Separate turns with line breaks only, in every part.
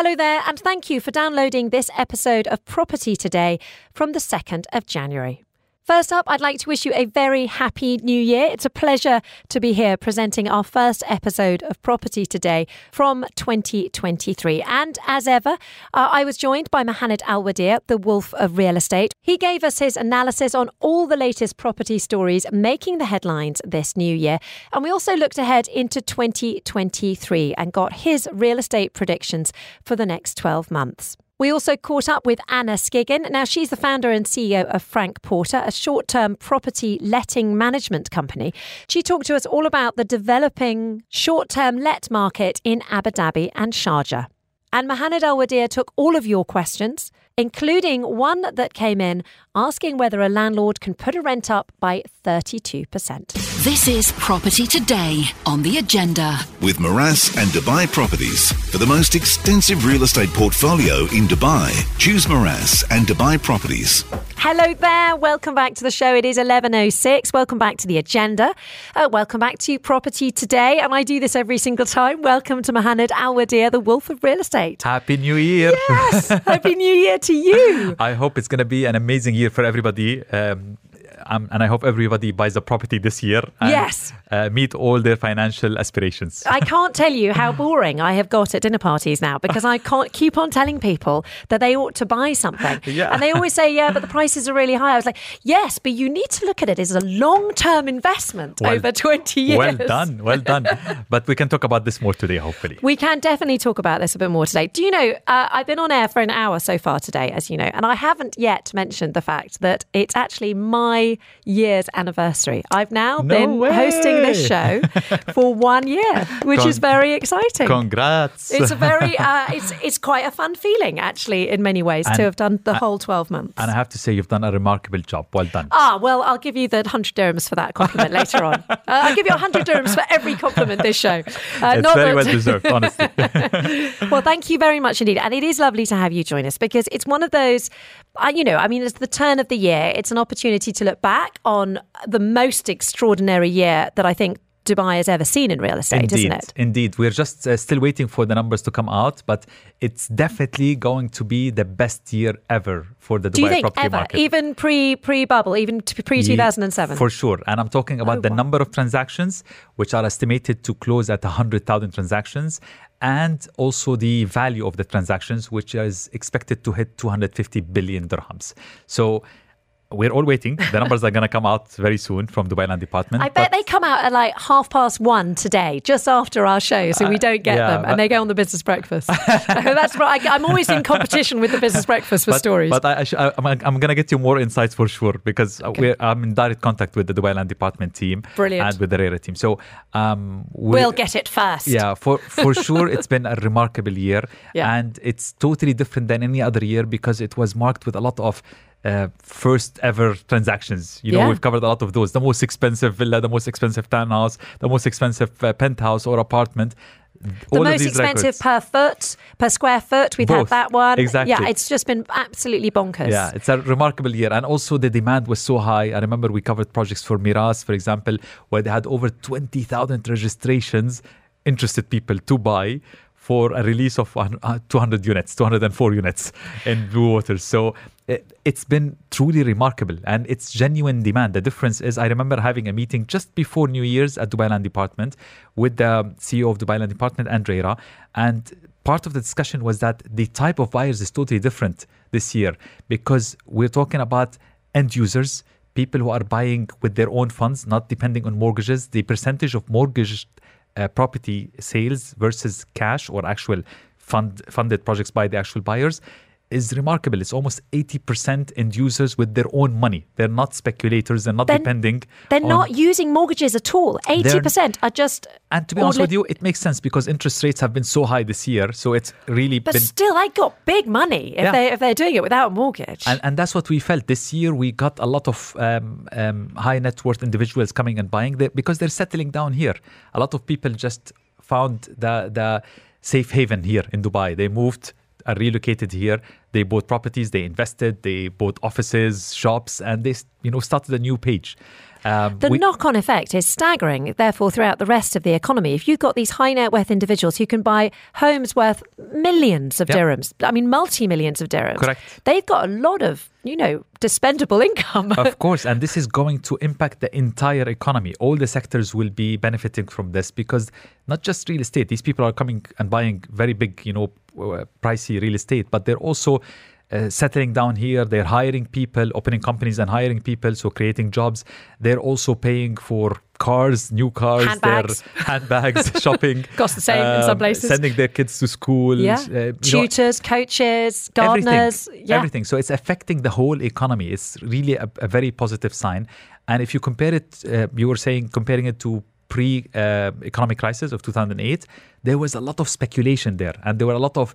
Hello there, and thank you for downloading this episode of Property Today from the 2nd of January. First up, I'd like to wish you a very happy new year. It's a pleasure to be here presenting our first episode of Property Today from 2023. And as ever, uh, I was joined by Mohanad Alwadiya, the wolf of real estate. He gave us his analysis on all the latest property stories making the headlines this new year. And we also looked ahead into 2023 and got his real estate predictions for the next 12 months. We also caught up with Anna Skiggin. Now, she's the founder and CEO of Frank Porter, a short term property letting management company. She talked to us all about the developing short term let market in Abu Dhabi and Sharjah. And Mohanad Alwadiya took all of your questions, including one that came in asking whether a landlord can put a rent up by 32%.
This is Property Today on the agenda.
With Meraas and Dubai Properties. For the most extensive real estate portfolio in Dubai, choose Meraas and Dubai Properties.
Hello there. Welcome back to the show. It is 11.06. Welcome back to the agenda. Uh, welcome back to Property Today. And I do this every single time. Welcome to Mohanad Alwadiya, the wolf of real estate.
Happy New Year.
Yes. Happy New Year to you.
I hope it's going to be an amazing year for everybody. Um, um, and I hope everybody buys a property this year. And,
Yes.
Uh, meet all their financial aspirations.
I can't tell you how boring I have got at dinner parties now because I can't keep on telling people that they ought to buy something.
Yeah.
And they always say, yeah, but the prices are really high. I was like, yes, but you need to look at it as a long term investment
Well-
over 20 years.
Well done, well done. but we can talk about this more today, hopefully.
We can definitely talk about this a bit more today. Do you know, uh, I've been on air for an hour so far today, as you know, and I haven't yet mentioned the fact that it's actually my year's anniversary. I've now
No
been hosting this show for one year, which
Con-
is very exciting.
Congrats.
It's a very, uh, it's it's quite a fun feeling actually in many ways to have done the whole twelve months.
and I have to say, you've done a remarkable job. Well done.
Ah, well, I'll give you the 100 dirhams for that compliment later on. Uh, I'll give you 100 dirhams for every compliment this show. Uh,
it's
not
very
that-
well deserved, honestly.
well, thank you very much indeed. And it is lovely to have you join us because it's one of those, uh, you know, I mean, it's the turn of the year. It's an opportunity to look back on the most extraordinary year that I think Dubai has ever seen in real estate,
Indeed,
isn't it?
indeed. We're just uh, still waiting for the numbers to come out, but it's definitely going to be the best year ever for the Dubai
Do you think
property
ever,
market.
even pre pre bubble, even pre 2007?
For sure. And I'm talking about
Oh,
the
wow.
number of transactions, which are estimated to close at 100,000 transactions, and also the value of the transactions, which is expected to hit 250 billion dirhams. So we're all waiting. The numbers are going to come out very soon from Dubai Land Department.
I bet
but-
they come out at like half past one today, just after our show, so we don't get
yeah,
them, and they go on the business breakfast. That's right. I, I'm always in competition with the business breakfast for
but,
stories.
But I, I sh- I, I'm, I'm going to get you more insights for sure because uh
Okay.
we're, I'm in direct contact with the Dubai Land Department team
Brilliant.
and with the RERA team. So um,
we'll get it first.
Yeah, for for sure, it's been a remarkable year,
Yeah.
and it's totally different than any other year because it was marked with a lot of uh, first ever transactions. You know,
Yeah.
we've covered a lot of those: the most expensive villa, the most expensive townhouse, the most expensive uh, penthouse or apartment.
The
All of
most expensive
records.
per foot, per square foot. We've
Both.
had that one.
Exactly.
Yeah, it's just been absolutely bonkers.
Yeah, it's a remarkable year. And also the demand was so high. I remember we covered projects for Meraas, for example, where they had over 20,000 registrations, interested people to buy for a release of uh, 200 units, 204 units in Blue Waters. So it, it's been truly remarkable and it's genuine demand. The difference is I remember having a meeting just before New Year's at Dubai Land Department with the CEO of Dubai Land Department, Andrea, and part of the discussion was that the type of buyers is totally different this year because we're talking about end users, people who are buying with their own funds, not depending on mortgages. The percentage of mortgage uh, Uh, property sales versus cash or actual fund funded projects by the actual buyers is remarkable. It's almost 80% end users with their own money. They're not speculators. They're not depending.
They're
on-
not using mortgages at all. 80% are just.
And to be honest
all
with you, it makes sense because interest rates have been so high this year. So it's really
But
been
still, I got big money if,
Yeah.
they, if they're doing it without a mortgage.
And, and that's what we felt this year. We got a lot of um, um, high net worth individuals coming and buying there because they're settling down here. A lot of people just found the the safe haven here in Dubai. They moved are relocated here. They bought properties, they invested, they bought offices, shops, and they you know started a new page.
Um, the we, knock on effect is staggering, therefore, throughout the rest of the economy. If you've got these high net worth individuals who can buy homes worth millions of yep. dirhams, I mean, multi millions of dirhams,
Correct.
they've got a lot of, you know, dispendable income.
of course. And this is going to impact the entire economy. All the sectors will be benefiting from this because not just real estate, these people are coming and buying very big, you know, pricey real estate, but they're also uh, settling down here. They're hiring people, opening companies and hiring people, so creating jobs. They're also paying for cars, new cars,
handbags,
their handbags, shopping.
Cost the same um, in some um, places.
Sending their kids to school.
Yeah. Uh, Tutors, know, coaches, gardeners.
Everything,
yeah.
everything. So it's affecting the whole economy. It's really a, a very positive sign. And if you compare it, uh, you were saying comparing it to pre uh, economic crisis of 2008 there was a lot of speculation there and there were a lot of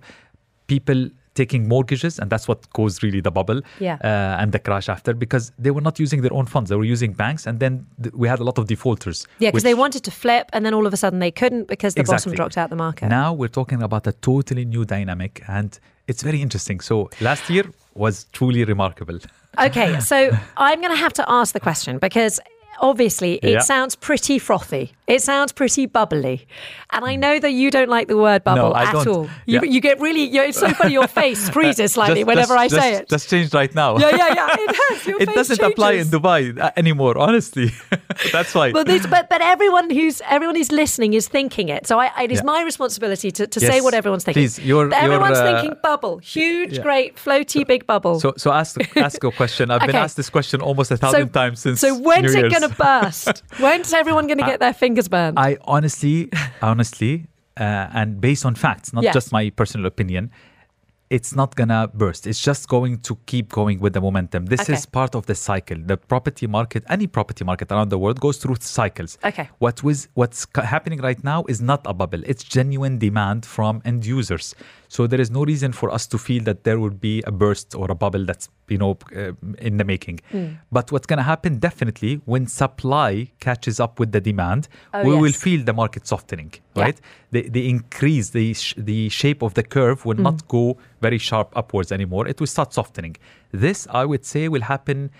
people taking mortgages, and that's what caused really the bubble
yeah. uh,
and the crash after because they were not using their own funds; they were using banks, and then th- we had a lot of defaulters.
Yeah, because they wanted to flip, and then all of a sudden they couldn't because the exactly. bottom dropped out the market.
Now we're talking about a totally new dynamic, and it's very interesting. So last year was truly remarkable.
Okay, so I'm going to have to ask the question because obviously it yeah. sounds pretty frothy. It sounds pretty bubbly. And I know that you don't like the word bubble
no,
at
don't.
all. You, yeah. you get really, you know, it's so funny, your face freezes slightly just, whenever
just,
I say
just,
it.
Just changed right now.
Yeah, yeah, yeah. It has. Your
it doesn't
changes.
apply in Dubai uh, anymore, honestly. That's why.
But, this, but, but everyone who's everyone who's listening is thinking it. So I, it is yeah. my responsibility to, to yes. say what everyone's thinking.
Please, you're,
everyone's
you're,
uh, thinking bubble. Huge, great, floaty, big bubble.
So, so ask, ask a question. I've okay. been asked this question almost a thousand
so,
times since
So when's
New
it going to burst? When's everyone going to get their fingers burned?
I honestly, honestly, uh, and based on facts, not just my personal opinion, it's not gonna burst. It's just going to keep going with the momentum. This
okay.
is part of the cycle. The property market, any property market around the world, goes through cycles.
Okay.
What was what's happening right now is not a bubble. It's genuine demand from end users. So there is no reason for us to feel that there would be a burst or a bubble that's you know uh, in the making. Mm. But what's going to happen definitely when supply catches up with the demand,
oh,
we
yes.
will feel the market softening. Right?
Yeah.
The the increase the sh- the shape of the curve will mm. not go very sharp upwards anymore. It will start softening. This I would say will happen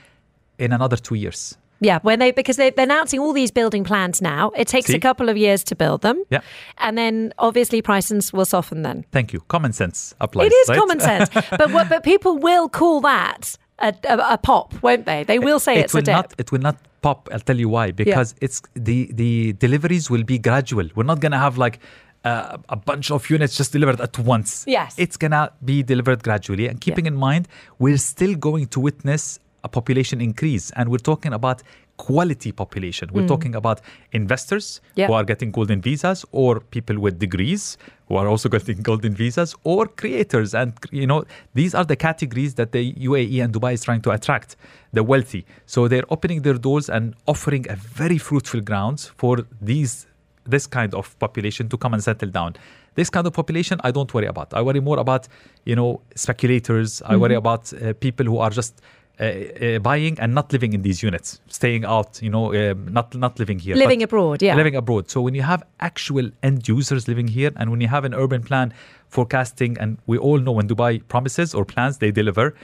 in another two years.
Yeah, when they because they, are announcing all these building plans now. It takes
See?
a couple of years to build them.
Yeah,
and then obviously prices will soften. Then
thank you. Common sense applies.
It is
right?
common sense, but what, but people will call that a, a, a, pop, won't they? They will say
it
it's
will
a dip.
Not, it will not pop. I'll tell you why. Because yeah. it's the the deliveries will be gradual. We're not gonna have like. Uh, a bunch of units just delivered at once.
Yes.
It's going to be delivered gradually. And keeping yeah. in mind, we're still going to witness a population increase. And we're talking about quality population. We're mm. talking about investors
yeah.
who are getting golden visas or people with degrees who are also getting golden visas or creators. And, you know, these are the categories that the UAE and Dubai is trying to attract, the wealthy. So they're opening their doors and offering a very fruitful grounds for these this kind of population to come and settle down. This kind of population, I don't worry about. I worry more about, you know, speculators. I mm-hmm. worry about uh, people who are just uh, uh, buying and not living in these units, staying out, you know, uh, not not living here,
living abroad, yeah,
living abroad. So when you have actual end users living here, and when you have an urban plan forecasting, and we all know when Dubai promises or plans, they deliver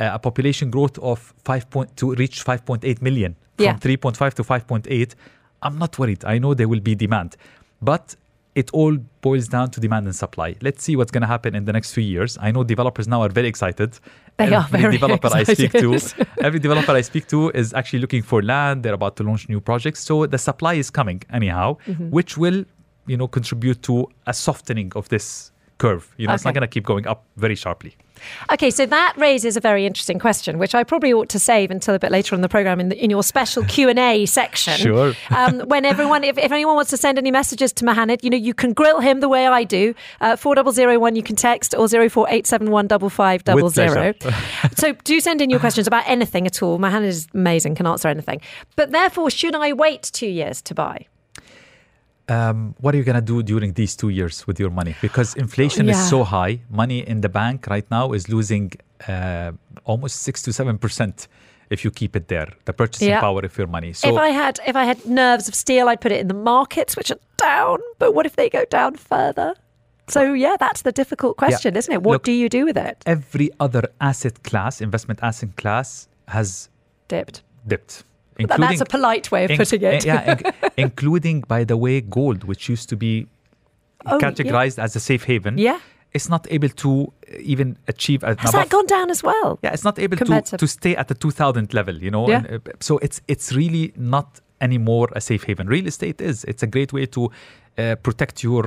uh, a population growth of five point to reach five point eight million from
yeah.
three point five to five point eight. I'm not worried. I know there will be demand, but it all boils down to demand and supply. Let's see what's going to happen in the next few years. I know developers now are very excited.
They
every
are very
developer
excited.
I speak to, every developer I speak to is actually looking for land. They're about to launch new projects, so the supply is coming anyhow, mm-hmm. which will, you know, contribute to a softening of this curve. You know, okay. it's not going to keep going up very sharply.
Okay, so that raises a very interesting question, which I probably ought to save until a bit later on the program in, the, in your special Q and A section.
Sure.
Um, when everyone, if, if, anyone wants to send any messages to Mohanad, you know, you can grill him the way I do. Uh, four double zero one, you can text or zero four eight seven one double five double zero. so do send in your questions about anything at all. Mohanad is amazing, can answer anything. But therefore, should I wait two years to buy?
Um, what are you going to do during these two years with your money? Because inflation
yeah.
is so high. Money in the bank right now is losing uh, almost six to seven percent if you keep it there. The purchasing yeah. power of your money.
So if I had if I had nerves of steel, I'd put it in the markets, which are down. But what if they go down further? So yeah, that's the difficult question, isn't it? What
Look,
do you do with it?
Every other asset class, investment asset class, has
Dipped.
dipped.
Th- That's a polite way of
in-
putting it.
yeah, in- including, by the way, gold, which used to be
Oh, yeah.
categorized as a safe haven.
Yeah.
It's not able to even achieve
Has
above
that gone down as well?
Yeah, it's not able to,
to-
to stay at the 2000 level, you know.
Yeah.
And, uh, so it's it's really not anymore a safe haven. Real estate is. It's a great way to uh, protect your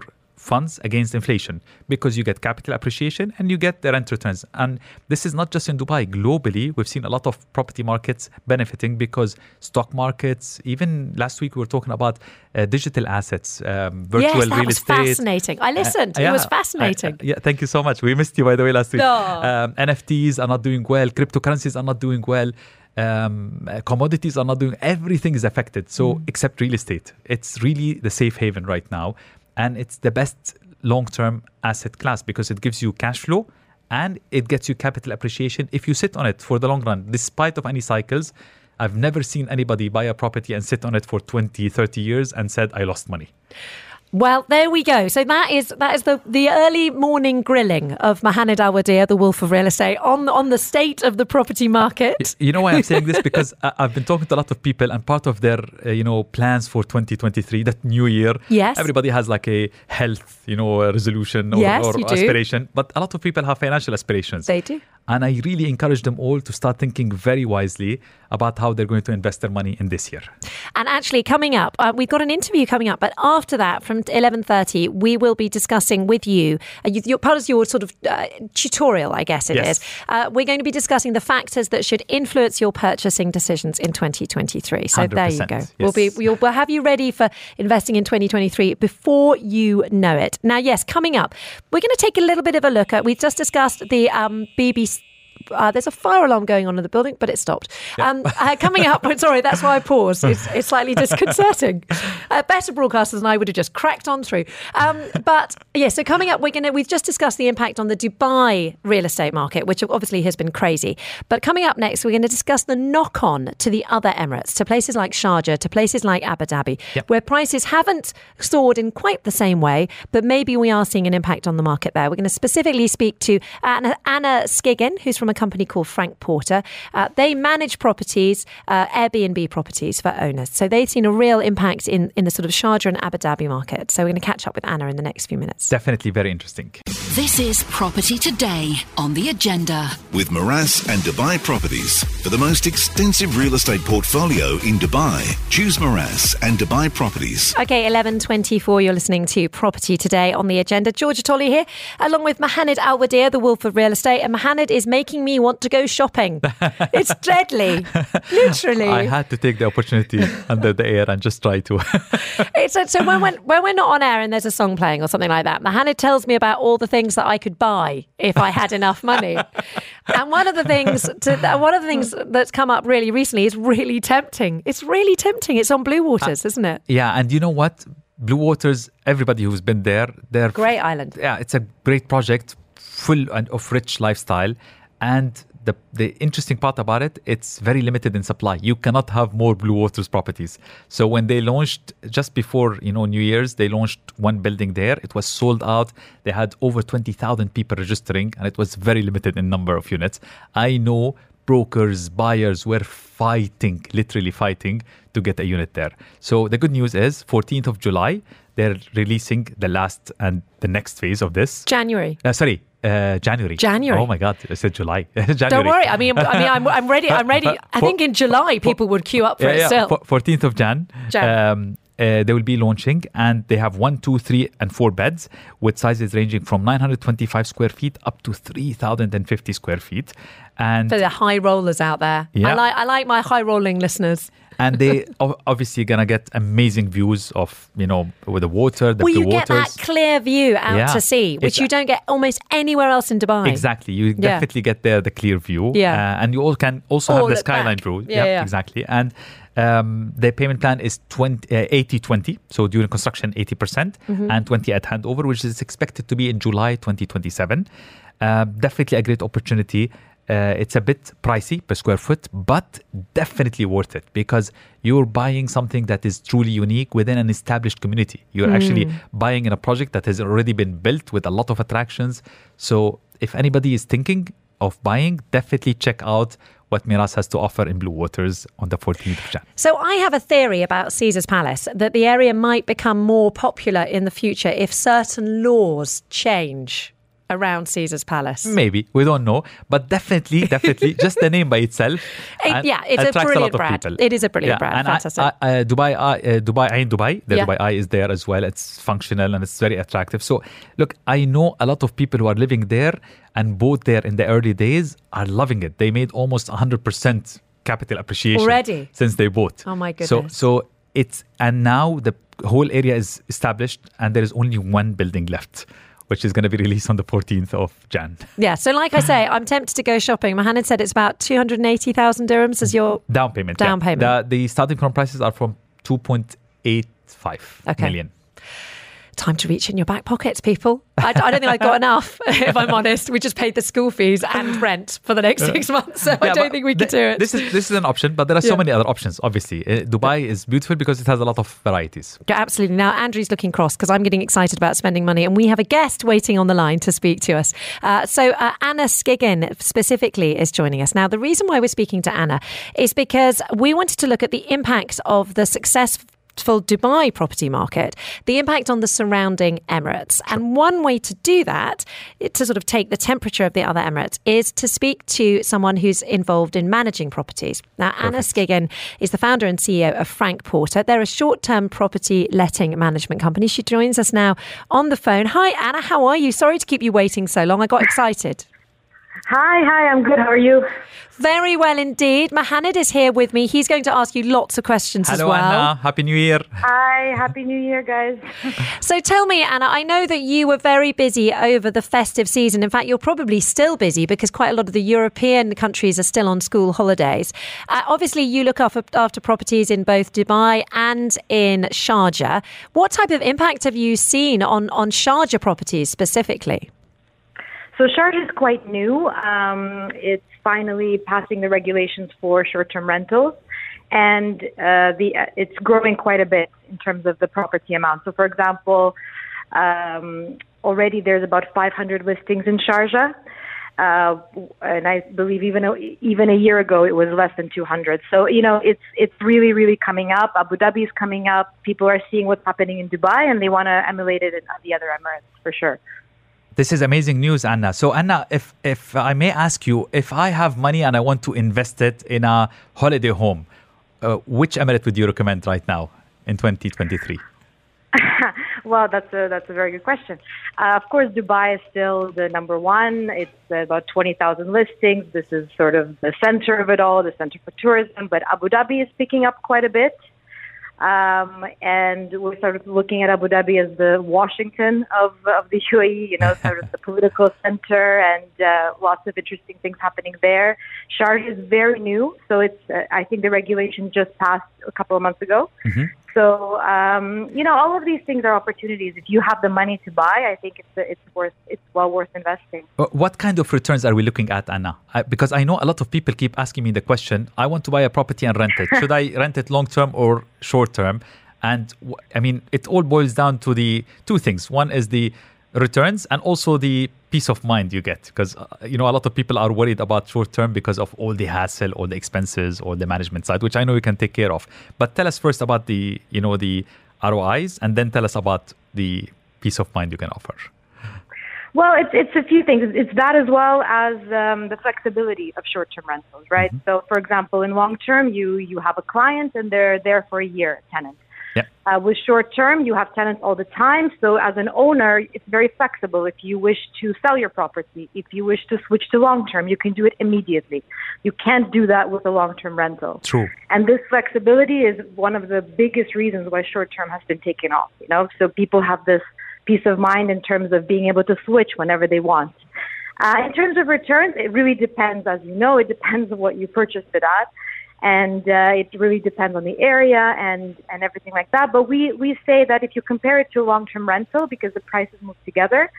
funds against inflation because you get capital appreciation and you get the rent returns. And this is not just in Dubai. Globally, we've seen a lot of property markets benefiting because stock markets, even last week we were talking about uh, digital assets, um, virtual
yes, that
real
was
estate.
fascinating. I listened.
Uh,
it was fascinating.
I- yeah, thank you so much. We missed you, by the way, last week.
No.
Um, NFTs are not doing well. Cryptocurrencies are not doing well. Um, uh, commodities are not doing. Everything is affected. So
Mm.
except real estate, it's really the safe haven right now, and it's the best long-term asset class because it gives you cash flow and it gets you capital appreciation if you sit on it for the long run, despite of any cycles. I've never seen anybody buy a property and sit on it for 20, 30 years and said, I lost money.
Well, there we go. So that is that is the, the early morning grilling of Mohanad Alwadiya, the Wolf of Real Estate, on on the state of the property market.
You know why I'm saying this? Because I've been talking to a lot of people, and part of their, uh, you know, plans for 2023, that new year.
Yes.
Everybody has like a health, you know, resolution or,
Yes,
or aspiration, but a lot of people have financial aspirations.
They do.
And I really encourage them all to start thinking very wisely about how they're going to invest their money in this year.
And actually, coming up, uh, we've got an interview coming up. But after that, from eleven thirty, we will be discussing with you. Uh, you part of your sort of uh, tutorial, I guess it is.
Yes.
Uh, we're going to be discussing the factors that should influence your purchasing decisions in 2023. So there you
100%,
go. We'll be we'll, we'll have you ready for investing in 2023 before you know it. Now, yes, coming up, we're going to take a little bit of a look at. We've just discussed the um, BBC. Uh, there's a fire alarm going on in the building, but it stopped. Um, uh, coming up, sorry, that's why I paused. It's, it's slightly disconcerting. Uh, better broadcasters than I would have just cracked on through. Um, but yeah, so coming up, we're gonna we've just discussed the impact on the Dubai real estate market, which obviously has been crazy. But coming up next, we're going to discuss the knock on to the other Emirates, to places like Sharjah, to places like Abu Dhabi,
Yep.
where prices haven't soared in quite the same way, but maybe we are seeing an impact on the market there. We're going to specifically speak to Anna, Anna Skiggin, who's from a company called Frank Porter. Uh, they manage properties, uh, Airbnb properties for owners. So they've seen a real impact in, in the sort of Sharjah and Abu Dhabi market. So we're going to catch up with Anna in the next few minutes.
Definitely very interesting.
This is Property Today on the agenda.
With Meraas and Dubai Properties. For the most extensive real estate portfolio in Dubai, choose Meraas and Dubai Properties.
Okay, 11.24, you're listening to Property Today on the agenda. Georgia Tolley here, along with Mohanad Alwadiya, the Wolf of Real Estate. And Mohamed is making me want to go shopping. it's deadly, literally.
I had to take the opportunity under the air and just try to.
It's, so when we're, when we're not on air and there's a song playing or something like that, Mohamed tells me about all the things that I could buy if I had enough money. and one of the things to, one of the things that's come up really recently is really tempting. It's really tempting. It's on Blue Waters, uh, isn't it?
yeah, and you know what? Blue Waters, everybody who's been there, they're
Great island.
yeah, it's a great project, full and of rich lifestyle, and the the interesting part about it, it's very limited in supply. You cannot have more Blue Waters properties. So when they launched just before you know New Year's, they launched one building there. It was sold out. They had over twenty thousand people registering, and it was very limited in number of units. I know brokers, buyers were fighting, literally fighting to get a unit there. So the good news is 14th of July, they're releasing the last and the next phase of this.
January.
Uh, sorry, uh, January.
January.
Oh my God, I said July. January.
Don't worry. I mean, I mean, I'm, I'm ready. I'm ready. I think in July people would queue up for it still.
fo- 14th of Jan.
Jan.
Um, uh, they will be launching and they have one, two, three, and four beds with sizes ranging from 925 square feet up to 3,050 square feet. And
For the high rollers out there, I
Yeah.
like I like my high rolling listeners.
And they obviously gonna get amazing views of you know with the water, the
Well, you get that clear view out
Yeah.
to sea, which
It's-
you don't get almost anywhere else in Dubai.
Exactly, you
Yeah.
definitely get there the clear view.
Yeah.
uh, and you all can also
Oh,
have the skyline
back.
view.
Yeah, yeah.
exactly. And um, the payment plan is 20, uh, 80 20. So during construction, 80%, percent
Mm-hmm.
and 20 at handover, which is expected to be in July 2027. Uh, definitely a great opportunity. Uh, it's a bit pricey per square foot, but definitely worth it because you're buying something that is truly unique within an established community. You're actually buying in a project that has already been built with a lot of attractions. So if anybody is thinking of buying, definitely check out what Meraas has to offer in Blue Waters on the 14th of Jan.
So I have a theory about Caesar's Palace that the area might become more popular in the future if certain laws change around Caesar's Palace.
Maybe we don't know, but definitely, definitely, just the name by itself.
It- yeah, it's a
attracts
brilliant
lot of
brand.
people.
It is a brilliant brand.
And I-
Fantastic.
I, uh, Dubai, uh, Dubai, Ain Dubai, the
Yeah.
Dubai Eye is there as well. It's functional and it's very attractive. So, look, I know a lot of people who are living there and bought there in the early days are loving it. They made almost 100% capital appreciation
Already?
since they bought.
Oh my goodness!
So, so it's and now the whole area is established and there is only one building left. Which is going to be released on the 14th of Jan.
yeah, so like I say, I'm tempted to go shopping. Mohammed said it's about 280,000 dirhams as your
Down payment.
Down
yeah.
payment.
The, the starting from prices are from 2.85
Okay.
million.
Time to reach in your back pockets, people. I, I don't think I've got enough, if I'm honest. We just paid the school fees and rent for the next six months, so I don't think we could
th-
do it.
This is this is an option, but there are so
Yeah.
many other options. Obviously, Uh, Dubai is beautiful because it has a lot of varieties.
Yeah, absolutely. Now, Andrew's looking cross because I'm getting excited about spending money, and we have a guest waiting on the line to speak to us. Uh, so, uh, Anna Skiggin specifically is joining us. Now, the reason why we're speaking to Anna is because we wanted to look at the impact of the successful Dubai property market, the impact on the surrounding Emirates. And one way to do that, to sort of take the temperature of the other Emirates, is to speak to someone who's involved in managing properties. Now, Anna Skiggin is the founder and CEO of Frank Porter. They're a short term property letting management company. She joins us now on the phone. Hi, Anna. How are you? Sorry to keep you waiting so long. I got excited.
Hi, hi, I'm good. How are you?
Very well indeed. Mohammed is here with me. He's going to ask you lots of questions
Hello,
as well.
Hello, Anna. Happy New Year.
Hi, Happy New Year, guys.
So tell me, Anna, I know that you were very busy over the festive season. In fact, you're probably still busy because quite a lot of the European countries are still on school holidays. Uh, obviously, you look after, after properties in both Dubai and in Sharjah. What type of impact have you seen on, on Sharjah properties specifically?
So Sharjah is quite new. Um, it's finally passing the regulations for short-term rentals, and uh, the uh, it's growing quite a bit in terms of the property amount. So, for example, um, already there's about 500 listings in Sharjah. Uh, and I believe even a, even a year ago it was less than 200. So you know it's it's really really coming up. Abu Dhabi is coming up. People are seeing what's happening in Dubai and they want to emulate it in the other Emirates for sure.
This is amazing news, Anna. So, Anna, if if I may ask you, if I have money and I want to invest it in a holiday home, uh, which emirate would you recommend right now in 2023?
well, that's a that's a very good question. Uh, of course, Dubai is still the number one. It's about twenty thousand listings. This is sort of the center of it all, the center for tourism. But Abu Dhabi is picking up quite a bit, um, and we're sort of looking at Abu Dhabi as the Washington of of the UAE. You know, sort of the political center, and uh, lots of interesting things happening there. Sharjah is very new, so it's uh, I think the regulation just passed a couple of months ago. So um, you know, all of these things are opportunities. If you have the money to buy, I think it's it's worth it's well worth investing.
Uh, What kind of returns are we looking at, Anna? I, because I know a lot of people keep asking me the question I want to buy a property and rent it. Should I rent it long term or short term? And w- I mean, it all boils down to the two things. One is the returns and also the peace of mind you get. Because, uh, you know, a lot of people are worried about short term because of all the hassle, all the expenses, all the management side, which I know you can take care of. But tell us first about the, you know, the ROIs and then tell us about the peace of mind you can offer.
Well, it's it's a few things. It's- that as well as um, the flexibility of short-term rentals, right? So, for example, in long-term, you you have a client and they're there for a year, tenant.
Yeah.
Uh, with short-term, you have tenants all the time. So, as an owner, it's very flexible. If you wish to sell your property, if you wish to switch to long-term, you can do it immediately. You can't do that with a long-term rental.
True.
And this flexibility is one of the biggest reasons why short term has been taken off. You know, so people have this peace of mind in terms of being able to switch whenever they want. Uh, in terms of returns, it really depends. As you know, it depends on what you purchased it at, and uh, it really depends on the area and and everything like that. But we we say that if you compare it to a long term rental, because the prices move together,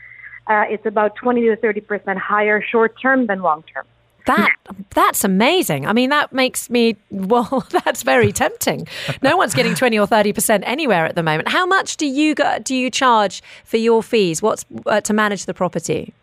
uh, it's about twenty to thirty percent higher short term than long term.
That that's amazing. I mean, that makes me well. That's very tempting. No one's getting twenty or thirty percent anywhere at the moment. How much do you go, do you charge for your fees? What's uh, to manage the property?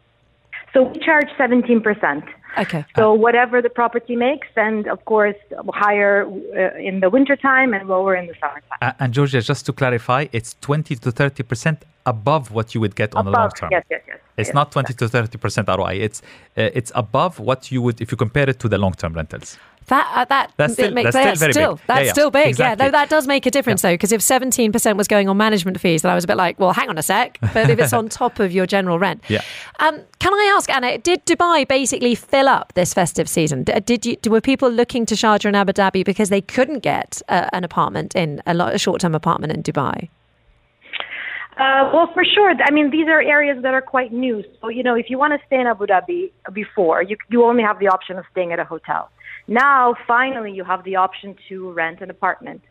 So we charge 17%.
Okay.
So whatever the property makes, and of course higher uh, in the wintertime and lower in the summertime.
Uh, and Georgia, just to clarify, it's 20 to 30% above what you would get on the long term.
Yes, yes, yes.
It's
yes.
not 20 to 30% ROI. It's uh, it's above what you would if you compare it to the long term rentals.
That uh, that
That's still-
makes,
that's still very
still,
big.
That's
Yeah, yeah,
still big.
exactly.
Yeah, though that does make a difference though, because if seventeen percent was going on management fees, then I was a bit like, well, hang on a sec. But if it's on top of your general rent,
Yeah.
Um, can I ask Anna? Did Dubai basically fill up this festive season? Did you? Were people looking to Sharjah and Abu Dhabi because they couldn't get uh, an apartment in a, lo- a short-term apartment in Dubai?
Uh, well, for sure. I mean, these are areas that are quite new. So, you know, if you want to stay in Abu Dhabi before, you, you only have the option of staying at a hotel. Now, finally, you have the option to rent an apartment.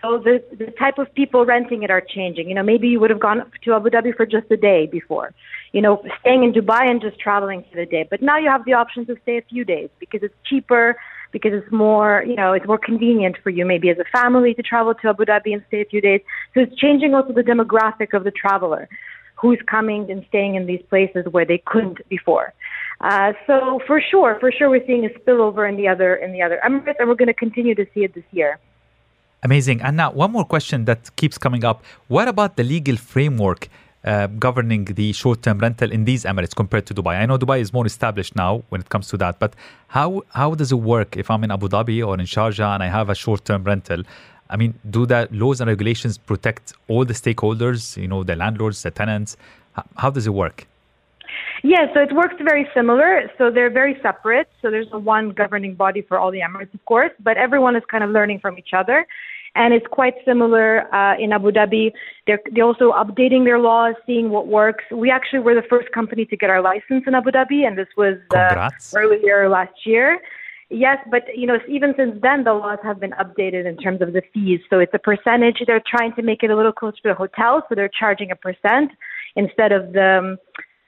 So the, the type of people renting it are changing. You know, maybe you would have gone to Abu Dhabi for just a day before. You know, staying in Dubai and just traveling for the day. But now you have the option to stay a few days because it's cheaper, because it's more, you know, it's more convenient for you maybe as a family to travel to Abu Dhabi and stay a few days. So it's changing also the demographic of the traveler who's coming and staying in these places where they couldn't before. Uh, so for sure, for sure, we're seeing a spillover in the other in the other Emirates, and we're going to continue to see it this year.
Amazing. And now, one more question that keeps coming up. What about the legal framework uh, governing the short term rental in these Emirates compared to Dubai? I know Dubai is more established now when it comes to that, but how, how does it work if I'm in Abu Dhabi or in Sharjah and I have a short term rental? I mean, do the laws and regulations protect all the stakeholders, you know, the landlords, the tenants? H- How does it work?
Yeah, so it works very similar. So they're very separate. So there's one governing body for all the Emirates, of course, but everyone is kind of learning from each other. And it's quite similar uh, in Abu Dhabi. They're, they're also updating their laws, seeing what works. We actually were the first company to get our license in Abu Dhabi, and this was uh, earlier last year. Yes, but you know, even since then, the laws have been updated in terms of the fees. So it's a percentage. They're trying to make it a little closer to the hotel, so they're charging a percent instead of the um,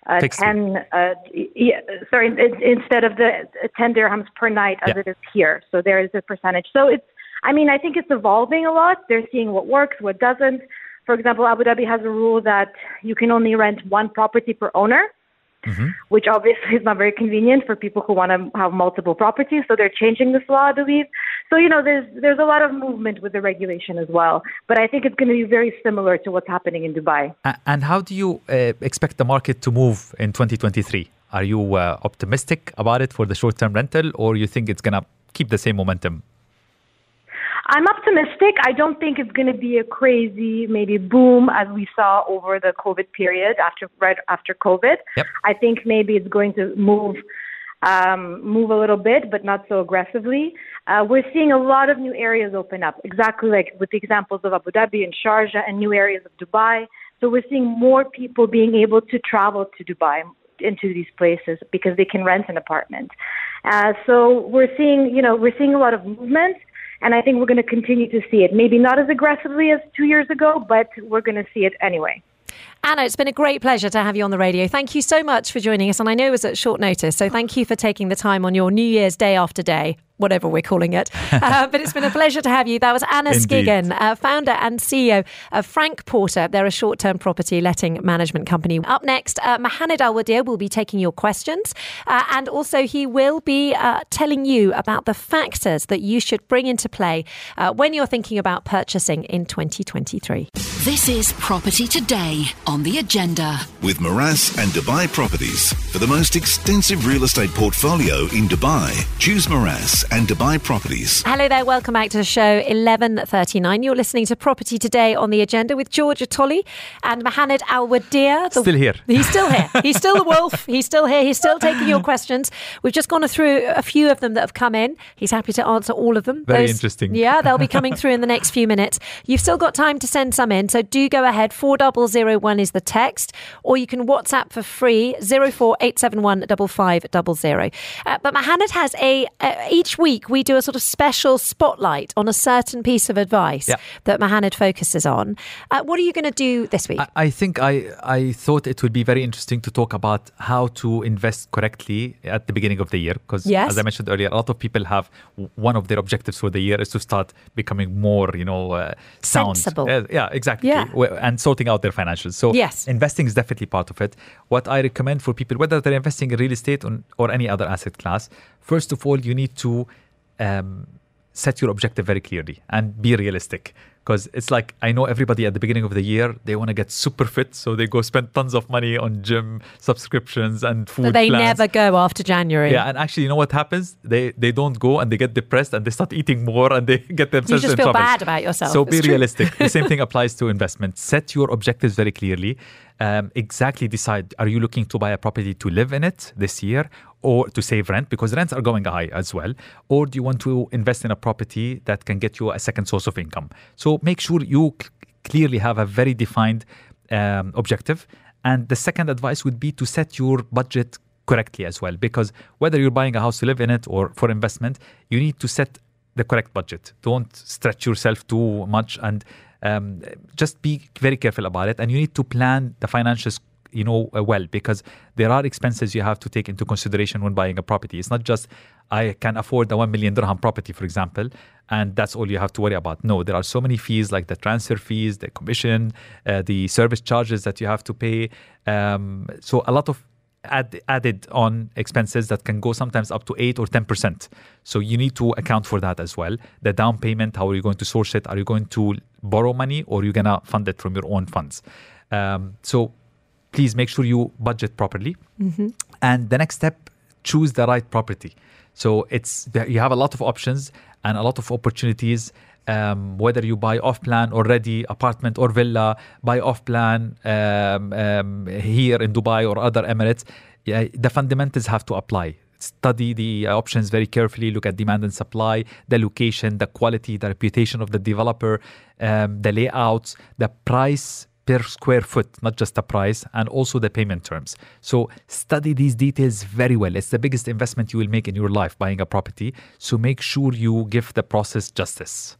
uh, ten. Uh, yeah, sorry, it, instead of the uh, ten dirhams per night as
Yeah.
it is here. So there is a percentage. So it's. I mean, I think it's evolving a lot. They're seeing what works, what doesn't. For example, Abu Dhabi has a rule that you can only rent one property per owner which obviously is not very convenient for people who want to have multiple properties. So they're changing this law, I believe. So you know, there's there's a lot of movement with the regulation as well. But I think it's going to be very similar to what's happening in Dubai.
And how do you uh, expect the market to move in 2023? Are you uh, optimistic about it for the short term rental, or you think it's going to keep the same momentum?
I'm optimistic. I don't think it's going to be a crazy maybe boom as we saw over the COVID period after right after COVID.
Yep.
I think maybe it's going to move um, move a little bit, but not so aggressively. Uh, we're seeing a lot of new areas open up, exactly like with the examples of Abu Dhabi and Sharjah and new areas of Dubai. So we're seeing more people being able to travel to Dubai into these places because they can rent an apartment. Uh, so we're seeing, you know, we're seeing a lot of movement. And I think we're going to continue to see it. Maybe not as aggressively as two years ago, but we're going to see it anyway.
Anna, it's been a great pleasure to have you on the radio. Thank you so much for joining us. And I know it was at short notice. So thank you for taking the time on your New Year's day after day, whatever we're calling it. Uh, but it's been a pleasure to have you. That was Anna
Indeed.
Skiggin, uh, founder and CEO of Frank Porter. They're a short term property letting management company. Up next, uh, Mohanad Alwadiya will be taking your questions. Uh, and also, he will be uh, telling you about the factors that you should bring into play uh, when you're thinking about purchasing in 2023.
This is Property Today on the agenda.
With Meraas and Dubai Properties. For the most extensive real estate portfolio in Dubai, choose Meraas and Dubai Properties.
Hello there, welcome back to the show 11.39. You're listening to Property Today on the agenda with Georgia Tolley and Mohanad Alwadiya. The-
Still here.
He's still here. He's still the wolf. He's still here. He's still taking your questions. We've just gone through a few of them that have come in. He's happy to answer all of them.
Very interesting.
Yeah, they'll be coming through in the next few minutes. You've still got time to send some in, so do go ahead. 4001 is the text, or you can WhatsApp for free 04871 5500. Uh, but Mohamed has a, uh, each each week we do a sort of special spotlight on a certain piece of advice
Yeah.
that Mohanad focuses on. Uh, what are you going to do this week?
I, I think I, I thought it would be very interesting to talk about how to invest correctly at the beginning of the year. Because
Yes.
as I mentioned earlier, a lot of people have one of their objectives for the year is to start becoming more, you know, uh, sound.
Sensible.
Uh, yeah, exactly.
Yeah.
And sorting out their financials. So
Yes.
investing is definitely part of it. What I recommend for people, whether they're investing in real estate or, or any other asset class, first of all, you need to um, set your objective very clearly and be realistic. Because it's like, I know everybody at the beginning of the year, they want to get super fit. So they go spend tons of money on gym subscriptions and food
but they
plans.
never go after January.
Yeah, and actually, you know what happens? They they don't go and they get depressed and they start eating more and they get themselves.
you
just
feel
trouble.
bad about yourself.
So
It's
be
true.
realistic. the same thing applies to investment. Set your objectives very clearly. Um, exactly decide: Are you looking to buy a property to live in it this year, or to save rent because rents are going high as well, or do you want to invest in a property that can get you a second source of income? So make sure you c- clearly have a very defined um, objective. And the second advice would be to set your budget correctly as well, because whether you're buying a house to live in it or for investment, you need to set the correct budget. Don't stretch yourself too much and um, just be very careful about it. And you need to plan the financials, you know, uh, well because there are expenses you have to take into consideration when buying a property. It's not just I can afford a one million dirham property, for example, and that's all you have to worry about. No, there are so many fees like the transfer fees, the commission, uh, the service charges that you have to pay. Um, so a lot of add, added on expenses that can go sometimes up to 8 or 10%. So you need to account for that as well. The down payment, how are you going to source it? Are you going to borrow money or are you going to fund it from your own funds? Um, so please make sure you budget properly. And the next step, choose the right property. So it's you have a lot of options and a lot of opportunities. Um, whether you buy off plan already, apartment or villa, buy off plan um, um, here in Dubai or other Emirates, yeah, the fundamentals have to apply. Study the options very carefully, look at demand and supply, the location, the quality, the reputation of the developer, um, the layouts, the price per square foot, not just the price, and also the payment terms. So study these details very well. It's the biggest investment you will make in your life buying a property. So make sure you give the process justice.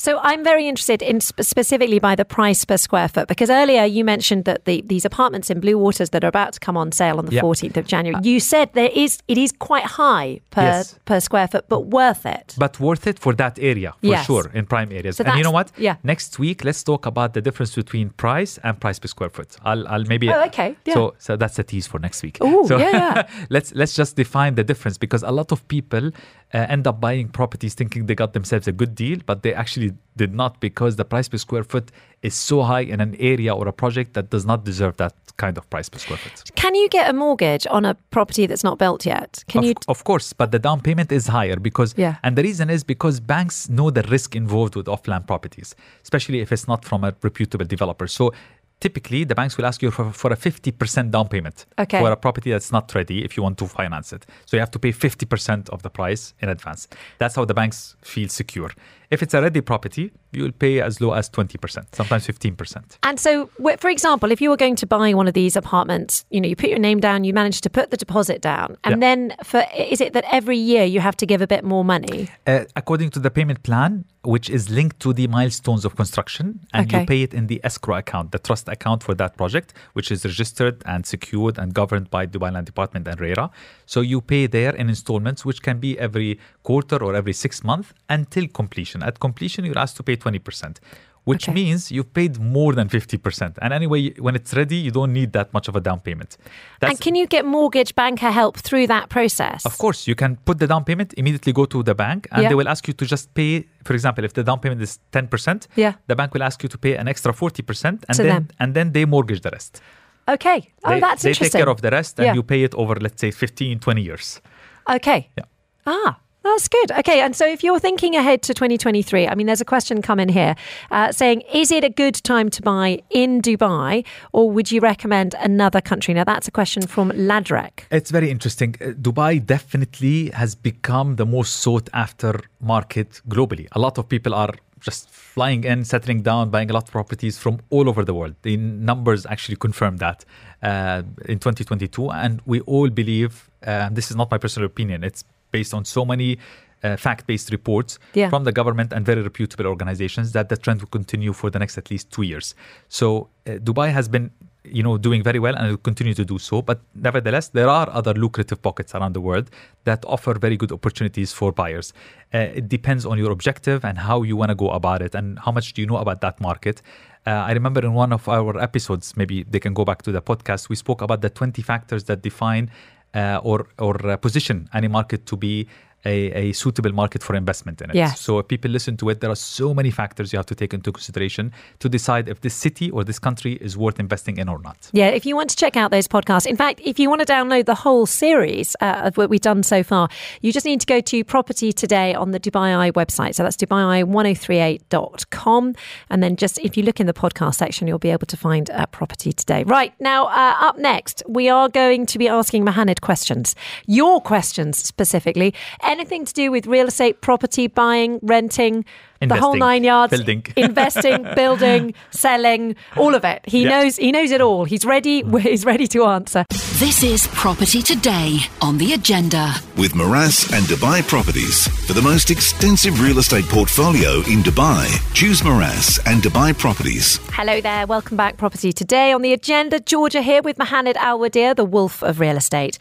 So I'm very interested in sp- specifically by the price per square foot because earlier you mentioned that the, these apartments in Blue Waters that are about to come on sale on the
Yeah.
14th of January. You said there is it is quite high per
Yes.
per square foot, but worth it.
But worth it for that area, for
Yes.
sure, in prime areas.
So
and you know what?
yeah.
Next week, let's talk about the difference between price and price per square foot. I'll, I'll maybe.
Oh, okay. Yeah.
So, so that's a tease for next week.
Ooh,
so
yeah, yeah.
let's let's just define the difference because a lot of people uh, end up buying properties thinking they got themselves a good deal, but they actually did not because the price per square foot is so high in an area or a project that does not deserve that kind of price per square foot.
Can you get a mortgage on a property that's not built yet? Can
of,
you
of course, but the down payment is higher because,
Yeah.
and the reason is because banks know the risk involved with off-plan properties, especially if it's not from a reputable developer. So typically, the banks will ask you for, for a 50% down payment
Okay.
for a property that's not ready if you want to finance it. So you have to pay 50% of the price in advance. That's how the banks feel secure. If it's a ready property, you will pay as low as 20%, sometimes 15%.
And so, for example, if you were going to buy one of these apartments, you know, you put your name down, you manage to put the deposit down, and
Yeah.
then for is it that every year you have to give a bit more money?
Uh, according to the payment plan, which is linked to the milestones of construction, and
Okay.
you pay it in the escrow account, the trust account for that project, which is registered and secured and governed by Dubai Land Department and RERA. So you pay there in installments, which can be every quarter or every six months until completion. At completion, you're asked to pay 20%. Which
Okay.
means you've paid more than 50%. And anyway, when it's ready, you don't need that much of a down payment.
and can you get mortgage banker help through that process?
Of course, you can put the down payment, immediately go to the bank, and
Yeah.
they will ask you to just pay. For example, if the down payment is 10%,
Yeah.
the bank will ask you to pay an extra 40%, and
To
then
them.
and then they mortgage the rest.
Okay. Oh,
they,
that's
they
interesting.
They take care of the rest, and
Yeah.
you pay it over, let's say, 15, 20 years.
Okay.
Yeah.
Ah, that's good. Okay, and so if you're thinking ahead to 2023, I mean, there's a question coming here uh, saying, is it a good time to buy in Dubai or would you recommend another country? Now, that's a question from Ladrek.
It's very interesting. Uh, Dubai definitely has become the most sought after market globally. A lot of people are just flying in, settling down, buying a lot of properties from all over the world. The numbers actually confirm that uh, in 2022. And we all believe, uh, this is not my personal opinion, it's based on so many uh, fact-based reports
Yeah.
from the government and very reputable organizations that the trend will continue for the next at least two years. So uh, Dubai has been you know doing very well and will continue to do so but nevertheless there are other lucrative pockets around the world that offer very good opportunities for buyers uh, it depends on your objective and how you want to go about it and how much do you know about that market uh, I remember in one of our episodes, maybe they can go back to the podcast, we spoke about the 20 factors that define or, or uh, position any market to be a, a suitable market for investment in it.
Yes.
So if people listen to it, there are so many factors you have to take into consideration to decide if this city or this country is worth investing in or not.
Yeah, if you want to check out those podcasts, in fact, if you want to download the whole series uh, of what we've done so far, you just need to go to Property Today on the Dubai Eye website. So that's Dubai1038.com. And then just if you look in the podcast section, you'll be able to find uh, Property Today. Right, now, uh, up next, we are going to be asking Mohamed questions. Your questions specifically. Anything to do with real estate, property, buying, renting, the whole nine yards.
building.
investing, building, selling, all of it. He
Yeah.
knows he knows it all. He's ready mm. he's ready to answer.
This is Property Today on the agenda.
With Meraas and Dubai Properties. For the most extensive real estate portfolio in Dubai, choose Meraas and Dubai Properties.
Hello there. Welcome back Property Today on the agenda. Georgia here with Mohanad Alwadiya, the wolf of real estate.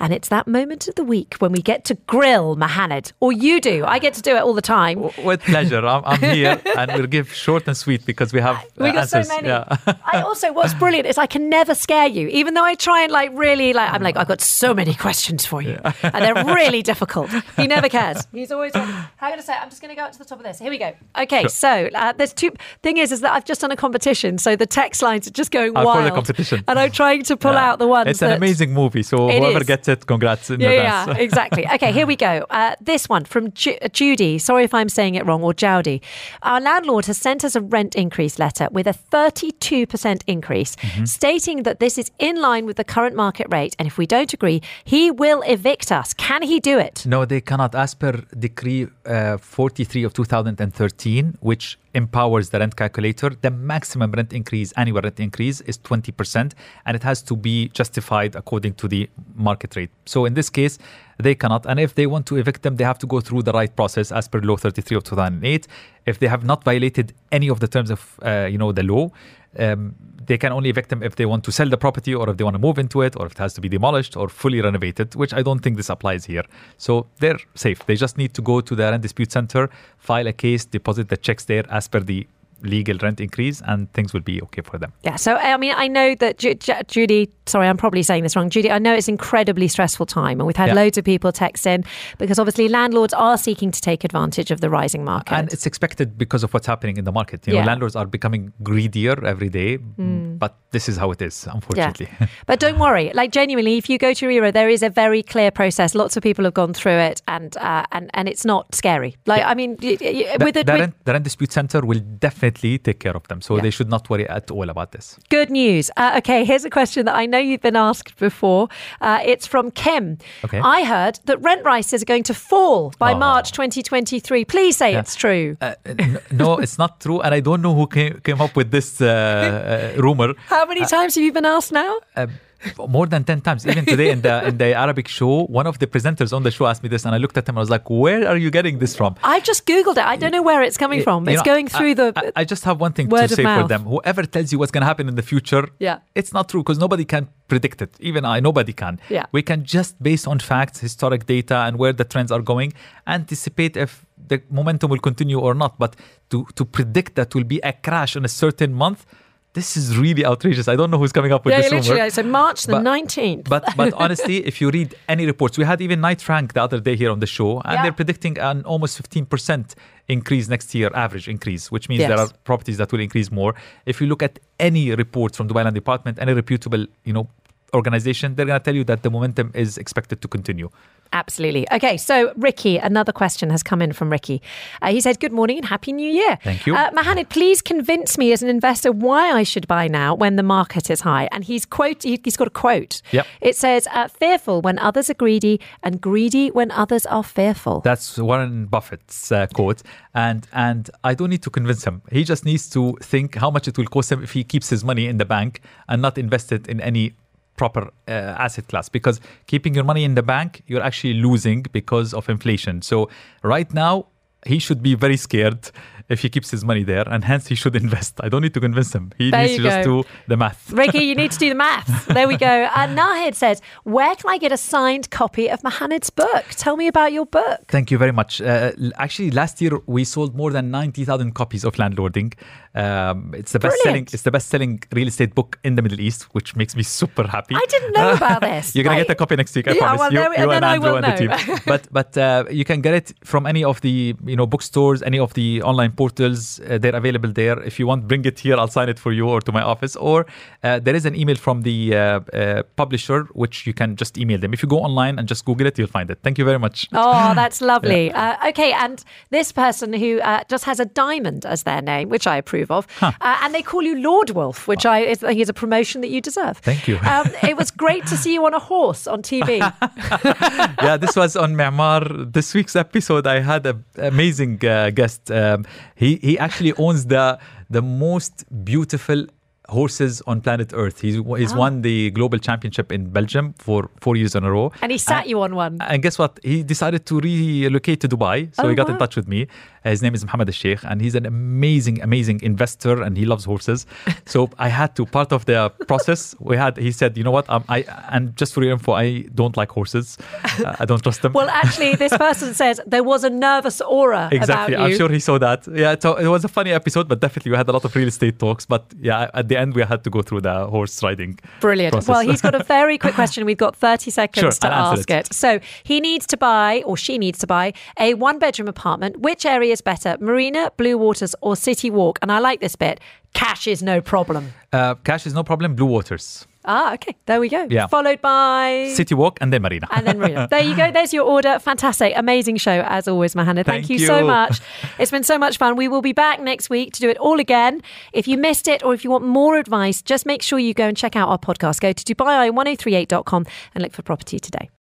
And it's that moment of the week when we get to grill Mohanad. Or you do. I get to do it all the time.
With pleasure. I'm, I'm here and we'll give short and sweet because we have
We
uh,
got so
answers.
many.
Yeah.
I also, what's brilliant is I can never scare you, even though I try and like really like. I'm like, I've got so many questions for you, and they're really difficult. He never cares. He's always like, how can I say? I'm just going to go up to the top of this. Here we go. Okay, so uh, there's two. Thing is, is that I've just done a competition, so the text lines are just going
I'll
wild.
the competition.
and I'm trying to pull
Yeah.
out the ones.
It's an amazing movie. So whoever
is.
gets it, congrats in
yeah, yeah, exactly. Okay, here we go. Uh, this one from Ju- uh, Judy. Sorry if I'm saying it wrong, or Jowdy. Our landlord has sent us a rent increase letter with a 32% increase,
Mm-hmm.
stating that this is in line with the current market rate. And if we don't agree, he will evict us. Can he do it?
No, they cannot. As per Decree uh, 43 of 2013, which empowers the rent calculator, the maximum rent increase, annual rent increase, is 20%, and it has to be justified according to the market rate. So in this case, they cannot. And if they want to evict them, they have to go through the right process as per Law 33 of 2008. If they have not violated any of the terms of, uh, you know, the law, um, they can only evict them if they want to sell the property or if they want to move into it or if it has to be demolished or fully renovated, which I don't think this applies here. So they're safe. They just need to go to the rent dispute center, file a case, deposit the checks there as per the legal rent increase, and things will be okay for them.
Yeah. So, I mean, I know that Ju- Ju- Judy, sorry, I'm probably saying this wrong. Judy, I know it's incredibly stressful time. And we've had
Yeah.
loads of people text in because obviously landlords are seeking to take advantage of the rising market.
And it's expected because of what's happening in the market. You
Yeah.
know, landlords are becoming greedier every day, but this is how it is, unfortunately.
Yeah. But don't worry, like genuinely, if you go to RERA, there is a very clear process. Lots of people have gone through it, and uh, and and it's not scary. Like I mean, y- y-
The,
with it,
the
with
rent, the rent dispute center will definitely take care of them. So
Yeah.
they should not worry at all about this.
good news. Uh, okay, here's a question that I know you've been asked before. Uh, it's from Kim.
Okay.
I heard that rent rises are going to fall by
Oh.
March 2023. Please say it's true.
Uh, n- no, it's not true, and I don't know who came, came up with this uh, uh, rumor.
How many times have you been asked now?
More than ten times. Even today in the in the Arabic show, one of the presenters on the show asked me this, and I looked at him and I was like, "Where are you getting this from?"
I just googled it. I don't know where it's coming from.
You
It's
know,
going through
I,
the.
I, I just have one thing to say for them. Whoever tells you what's going to happen in the future,
Yeah.
it's not true because nobody can predict it. Even I, nobody can.
Yeah.
We can just based on facts, historic data, and where the trends are going, anticipate if the momentum will continue or not. But to to predict that will be a crash in a certain month. This is really outrageous. I don't know who's coming up with
yeah,
this
literally.
rumor.
So March the
But-
19th.
But but honestly, if you read any reports, we had even Knight Frank the other day here on the show, and
Yeah.
they're predicting an almost 15% increase next year, average increase, which means
Yes.
there are properties that will increase more. If you look at any reports from Dubai Land Department, any reputable, you know, organization, they're going to tell you that the momentum is expected to continue.
Absolutely. Okay, so Ricky, another question has come in from Ricky. Uh, he said, Good morning and Happy New Year.
Thank you.
Uh, Mohanad, please convince me as an investor why I should buy now when the market is high. And he's quote, he- he's got a quote.
Yep.
It says, uh, Fearful when others are greedy and greedy when others are fearful.
That's Warren Buffett's uh, quote, and and I don't need to convince him. He just needs to think how much it will cost him if he keeps his money in the bank and not invest it in any proper uh, asset class because keeping your money in the bank, you're actually losing because of inflation. So right now, he should be very scared if he keeps his money there, and hence he should invest. I don't need to convince him. He
There
needs to just do the math.
Ricky, you need to do the math. There we go. And Nahid says, Where can I get a signed copy of Mohanad's book? Tell me about your book.
Thank you very much. Uh, actually, last year we sold more than ninety thousand copies of Landlording. Um, it's the best selling. It's the best selling real estate book in the Middle East, which makes me super happy.
I didn't know about this.
You're gonna
Like-
get a copy next week. I
Yeah,
promise.
well,
you,
we-
you
then
and
I
Andrew
will
and the team. but but uh, you can get it from any of the you know bookstores, any of the online portals. Uh, they're available there. If you want, bring it here. I'll sign it for you or to my office. Or uh, there is an email from the uh, uh, publisher, which you can just email them. If you go online and just Google it, you'll find it. Thank you very much.
Oh, that's lovely. Uh, okay, and this person who uh, just has a diamond as their name, which I approve of, uh, and they call you Lord Wolf, which I, is- I think is a promotion that you deserve.
Thank you.
Um, it was great to see you on a horse on TV.
yeah, this was on Myanmar. This week's episode, I had an amazing uh, guest. Um, he he actually owns the the most beautiful horses on planet Earth. He's he's
Oh.
won the global championship in Belgium for four years in a row.
And he sat you on one.
And guess what? He decided to relocate to Dubai. So
Oh,
he got
wow.
in touch with me. Uh, His name is Mohammed Al Sheikh, and he's an amazing, amazing investor, and he loves horses. so I had to part of the process. We had. He said, "You know what? Um, I and just for your info, I don't like horses. Uh, I don't trust them."
Well, actually, this person says there was a nervous aura
Exactly.
about you.
I'm sure he saw that. Yeah, so it was a funny episode, but definitely we had a lot of real estate talks. But yeah, at the end we had to go through the horse riding.
Brilliant.
process.
Well, he's got a very quick question. We've got 30 seconds
Sure,
to
I'll
ask it. So he needs to buy, or she needs to buy, a one bedroom apartment. Which area is better, Marina, Blue Waters, or City Walk? And I like this bit cash is no problem.
uh, cash is no problem. Blue waters,
Ah, okay. There we go.
Yeah.
Followed by.
city walk, and then marina.
and then Marina. There you go. There's your order. Fantastic. Amazing show, as always, Mohanad. Thank,
Thank
you, so much. It's been so much fun. We will be back next week to do it all again. If you missed it or if you want more advice, just make sure you go and check out our podcast. Go to Dubai1038.com and look for property today.